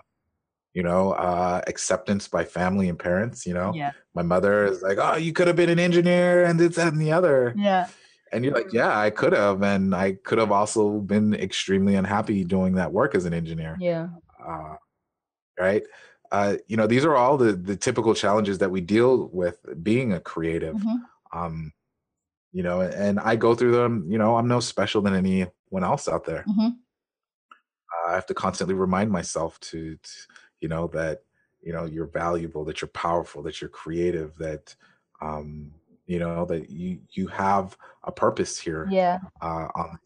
you know, uh, acceptance by family and parents. You know, Yeah. my mother is like, "Oh, you could have been an engineer and this, that, and the other," Yeah. and you're like, "Yeah, I could have," and I could have also been extremely unhappy doing that work as an engineer. Yeah. Uh, right? Uh, you know, these are all the the typical challenges that we deal with being a creative. Mhm. Um, you know, and I go through them. You know, I'm no special than anyone else out there. Mhm. I have to constantly remind myself to, to, you know, that you know you're valuable, that you're powerful, that you're creative, that um, you know that you you have a purpose here Yeah. uh, on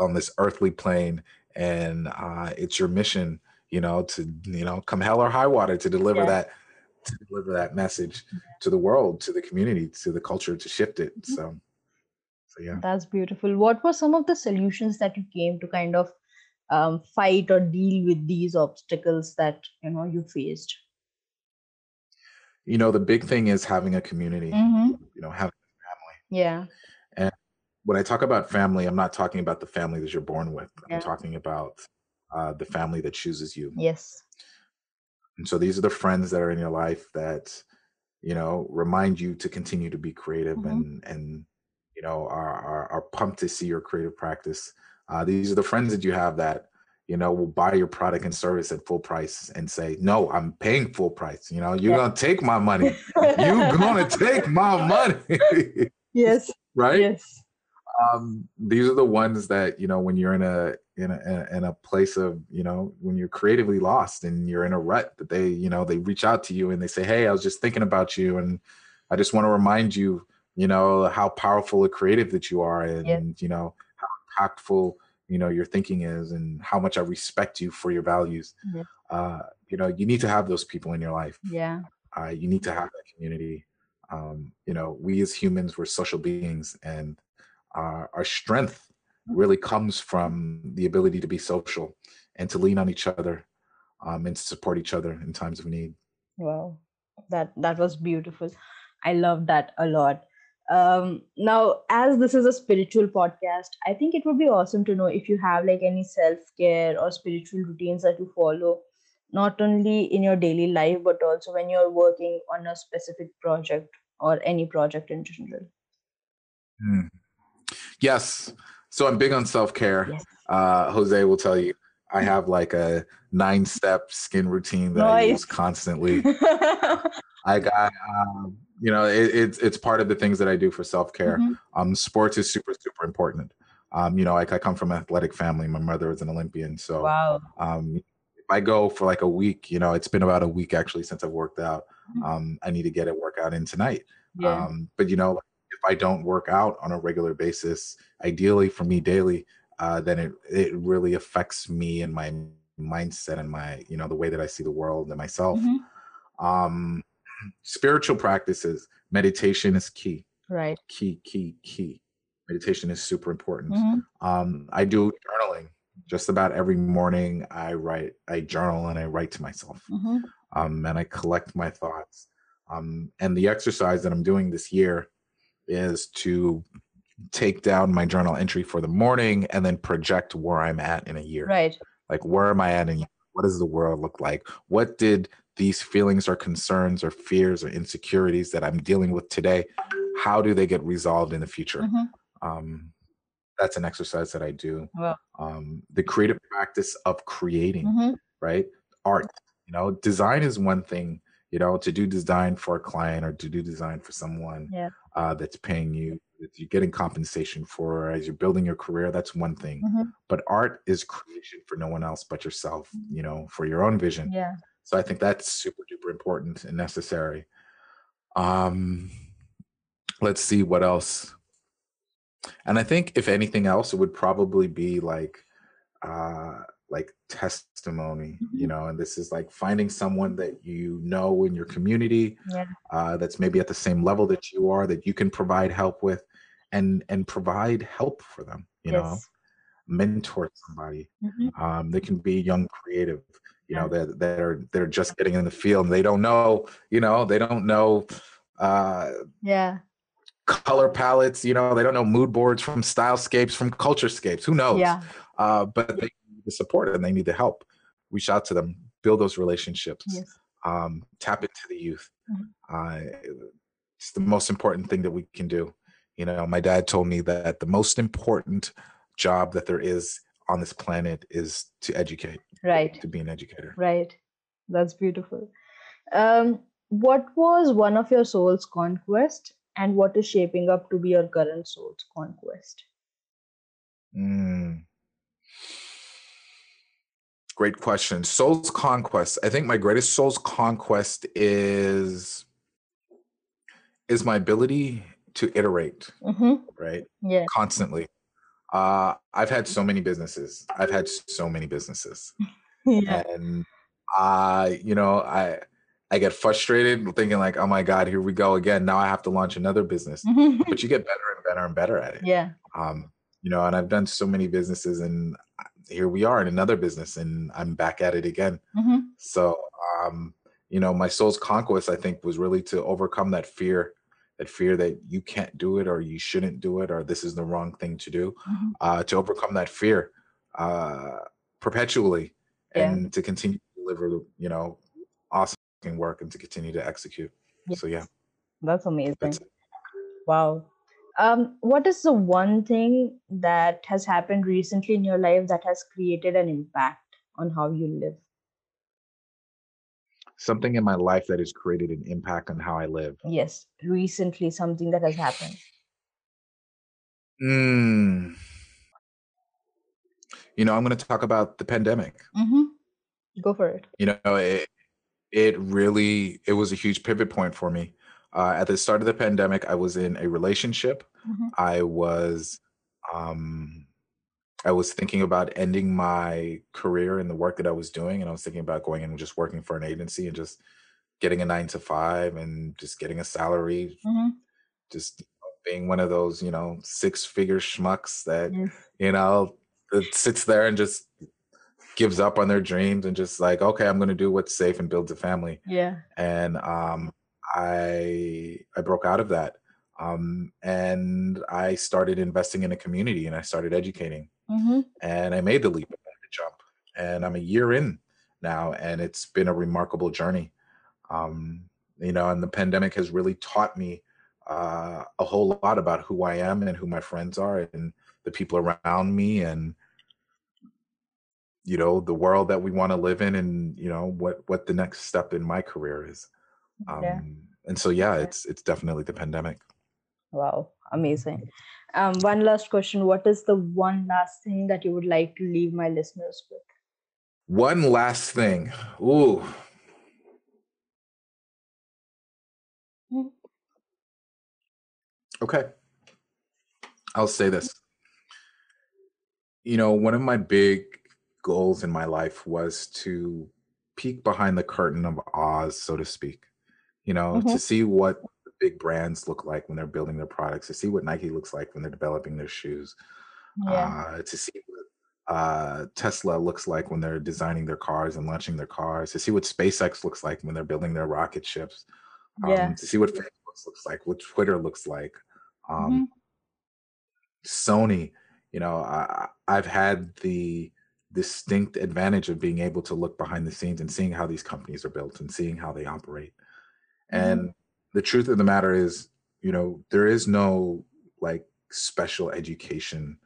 on this earthly plane, and uh, it's your mission, you know, to you know come hell or high water to deliver Yeah. that to deliver that message to the world, to the community, to the culture, to shift it. Mhm. So, so yeah. That's beautiful. What were some of the solutions that you came to kind of um, fight or deal with these obstacles that you know you faced? You know, the big thing is having a community. Mm-hmm. You know, having a family. Yeah. And when I talk about family, I'm not talking about the family that you're born with. Yeah. I'm talking about uh, the family that chooses you. Yes. And so these are the friends that are in your life that, you know, remind you to continue to be creative Mhm. and and you know are, are are pumped to see your creative practice. Uh, these are the friends that you have that you know will buy your product and service at full price and say, "No, I'm paying full price." You know, you're Yeah. gonna take my money. You're gonna take my money, yes. right? Yes. um, these are the ones that you know when you're in a in a in a place of you know when you're creatively lost and you're in a rut that they you know they reach out to you and they say hey i was just thinking about you and i just want to remind you you know how powerful a creative that you are and Yeah. you know impactful you know your thinking is and how much i respect you for your values Yeah. uh you know you need to have those people in your life Yeah. uh, you need to have that community. Um, you know, we as humans, we're social beings, and uh, our strength really comes from the ability to be social and to lean on each other um, and to support each other in times of need. Wow, that that was beautiful. I love that a lot. Um, now, as this is a spiritual podcast, I think it would be awesome to know if you have like any self care or spiritual routines that you follow, not only in your daily life but also when you're working on a specific project or any project in general. Hmm. Yes. So I'm big on self care. Yes. Uh, Jose will tell you I have like a nine step skin routine that I use constantly. I got, um, you know, it, it's it's part of the things that I do for self care. Mhm. Um, sports is super super important. Um, you know, like I come from an athletic family. My mother was an Olympian, so Wow. um, if I go for like a week, you know, it's been about a week actually since I've worked out. Mhm. Um, I need to get a workout in tonight. Yeah. Um, but you know, if I don't work out on a regular basis, ideally for me daily, uh, then it it really affects me and my mindset and my you know the way that I see the world and myself. Mhm. Um, spiritual practices, meditation is key, Right. key, key, key. Meditation is super important. Mhm. Um, I do journaling just about every morning. I write, I journal, and I write to myself Mhm. um, and I collect my thoughts. Um, and the exercise that I'm doing this year is to take down my journal entry for the morning and then project where I'm at in a year. Right. Like, where am I at in a year? What does the world look like? What did these feelings or concerns or fears or insecurities that I'm dealing with today, how do they get resolved in the future? Mhm. Um, that's an exercise that I do. Wow. Um, the creative practice of creating Mhm. right? Art, you know, design is one thing, you know, to do design for a client or to do design for someone Yeah. uh, that's paying you, that you're getting compensation for as you're building your career, that's one thing. Mhm. But art is creation for no one else but yourself, you know, for your own vision. Yeah. So I think that's super duper important and necessary. Um, let's see what else. And I think if anything else, it would probably be like uh like testimony, you Mhm. know, and this is like finding someone that you know in your community Yeah. uh that's maybe at the same level that you are that you can provide help with and and provide help for them, you know, mentor somebody Mhm. um, they can be young creative you know that that are they're just getting in the field and they don't know you know they don't know uh Yeah. color palettes you know they don't know mood boards from stylescapes from culturescapes who knows Yeah. uh but they need the support and they need the help reach out to them build those relationships Yes. um tap into the youth Mhm. uh it's the most important thing that we can do you know my dad told me that the most important job that there is on this planet is to educate Right. to be an educator. Right. That's beautiful. Um, what was one of your soul's conquest and what is shaping up to be your current soul's conquest? Mm. Great question. Soul's conquest. I think my greatest soul's conquest is is my ability to iterate, Mm-hmm. right? Yeah. Constantly. Uh, I've had so many businesses. I've had so many businesses. Yeah. and I, you know, I I get frustrated thinking like, oh my God, here we go again. Now I have to launch another business. But you get better and better and better at it. yeah. Um, you know, and I've done so many businesses and uh, here we are in another business and I'm back at it again. Mm-hmm. So um, you know, my soul's conquest, I think, was really to overcome that fear, that fear that you can't do it or you shouldn't do it or this is the wrong thing to do. Mhm. Uh, to overcome that fear uh perpetually Yeah. and to continue to deliver, you know, awesome work and to continue to execute. So yeah, That's amazing. that's. Wow. Um, what is the one thing that has happened recently in your life that has created an impact on how you live? Something in my life that has created an impact on how I live. Yes, recently something that has happened. Mm. You know, I'm going to talk about the pandemic. Mm-hmm. Go for it. You know, it, it really it was a huge pivot point for me. Uh, at the start of the pandemic, I was in a relationship. Mhm. I was, um, I was thinking about ending my career in the work that I was doing, and I was thinking about going and just working for an agency and just getting a nine to five and just getting a salary, Mm-hmm. just being one of those, you know, six figure schmucks that Yes. you know, sits there and just gives up on their dreams and just like, okay, I'm going to do what's safe and builds a family. Yeah. And um, I I broke out of that, um, and I started investing in a community and I started educating, Mm-hmm. and I made the leap, and the jump, and I'm a year in now, and it's been a remarkable journey. Um, you know, and the pandemic has really taught me uh, a whole lot about who I am and who my friends are and the people around me and you know the world that we want to live in and you know what what the next step in my career is Yeah. um and so yeah Yeah. it's it's definitely the pandemic Wow. Amazing. Um, one last question. What is the one last thing that you would like to leave my listeners with? one last thing ooh Mm. okay i'll say this you know one of my big goals in my life was to peek behind the curtain of oz so to speak you know Mhm. to see what big brands look like when they're building their products to see what nike looks like when they're developing their shoes Yeah. uh, to see what uh, Tesla looks like when they're designing their cars and launching their cars, to see what SpaceX looks like when they're building their rocket ships, um, Yeah. to see what Facebook looks like, what Twitter looks like, um, Mhm. Sony. You know, I, I've had the distinct advantage of being able to look behind the scenes and seeing how these companies are built and seeing how they operate. And the truth of the matter is, you know, there is no like special education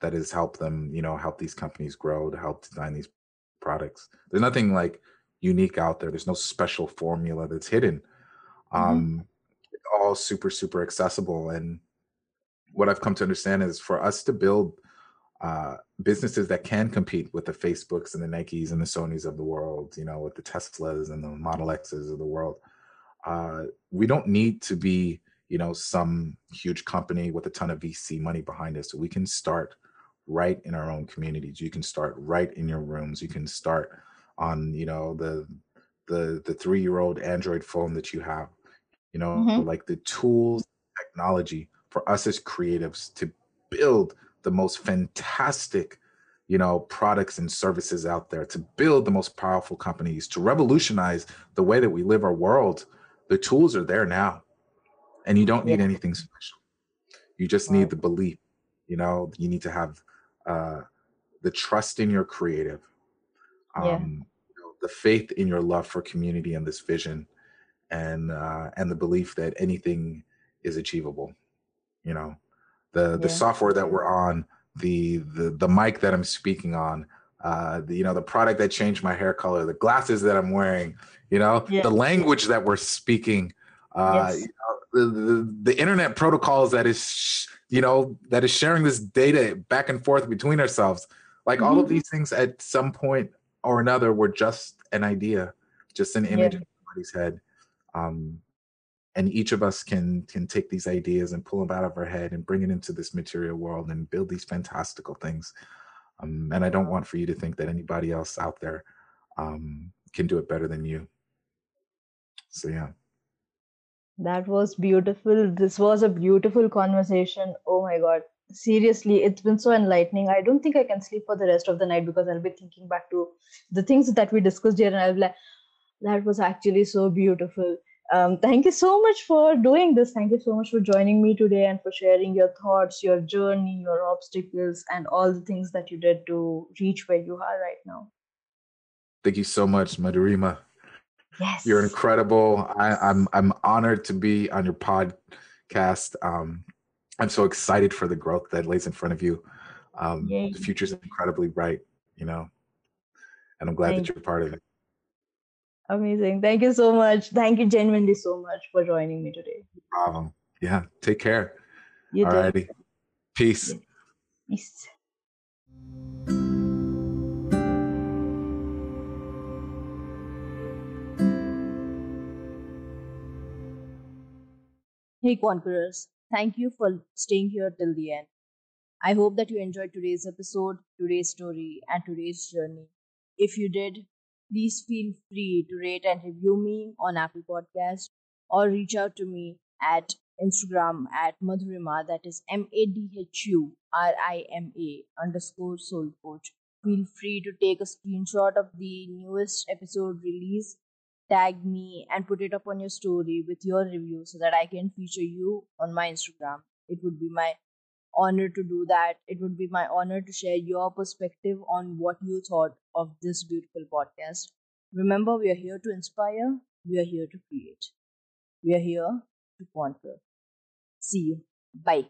that has helped them, you know, help these companies grow, to help design these products. There's nothing like unique out there. There's no special formula that's hidden. Mhm. Um, it's all super, super accessible. And what I've come to understand is for us to build uh, businesses that can compete with the Facebooks and the Nikes and the Sonys of the world, you know, with the Teslas and the Model X's of the world, uh, we don't need to be, you know, some huge company with a ton of VC money behind us. We can start right in our own communities. You can start right in your rooms. You can start on, you know, the the the three year old Android phone that you have. You know, Mhm. like the tools, technology for us as creatives to build the most fantastic you know products and services out there to build the most powerful companies to revolutionize the way that we live our world the tools are there now and you don't need Yeah. anything special you just need the belief you know you need to have uh the trust in your creative Yeah. um you know, the faith in your love for community and this vision and uh and the belief that anything is achievable you know the the Yeah. software that we're on the the the mic that i'm speaking on uh the, you know the product that changed my hair color the glasses that i'm wearing you know Yeah. the language that we're speaking uh Yes. you know, the, the the internet protocols that is sh- you know that is sharing this data back and forth between ourselves like all of Mhm. these things at some point or another were just an idea just an image Yeah. in somebody's head um and each of us can can take these ideas and pull them out of our head and bring it into this material world and build these fantastical things um, and i don't want for you to think that anybody else out there um, can do it better than you so yeah That was beautiful. This was a beautiful conversation. Oh my God. Seriously, it's been so enlightening. I don't think I can sleep for the rest of the night because I'll be thinking back to the things that we discussed here and I'll be like, that was actually so beautiful. Um, thank you so much for doing this. Thank you so much for joining me today and for sharing your thoughts, your journey, your obstacles, and all the things that you did to reach where you are right now. thank you so much madhurima Yes. you're incredible I, i'm i'm honored to be on your podcast um, i'm so excited for the growth that lays in front of you um, Yay. the future's incredibly bright you know and i'm glad Thank that you're part of it Amazing. Thank you so much. Thank you genuinely so much for joining me today. um, yeah take care You all righty peace Peace. Hey, Conquerors. Thank you for staying here till the end. I hope that you enjoyed today's episode, today's story, and today's journey. If you did, please feel free to rate and review me on Apple Podcast or reach out to me at Instagram at Madhurima, that is M A D H U R I M A underscore soul coach. feel free to take a screenshot of the newest episode release, tag me, and put it up on your story with your review so that I can feature you on my Instagram. It would be my honor to do that. It would be my honor to share your perspective on what you thought of this beautiful podcast. Remember, we are here to inspire, we are here to create, we are here to conquer. See you. Bye.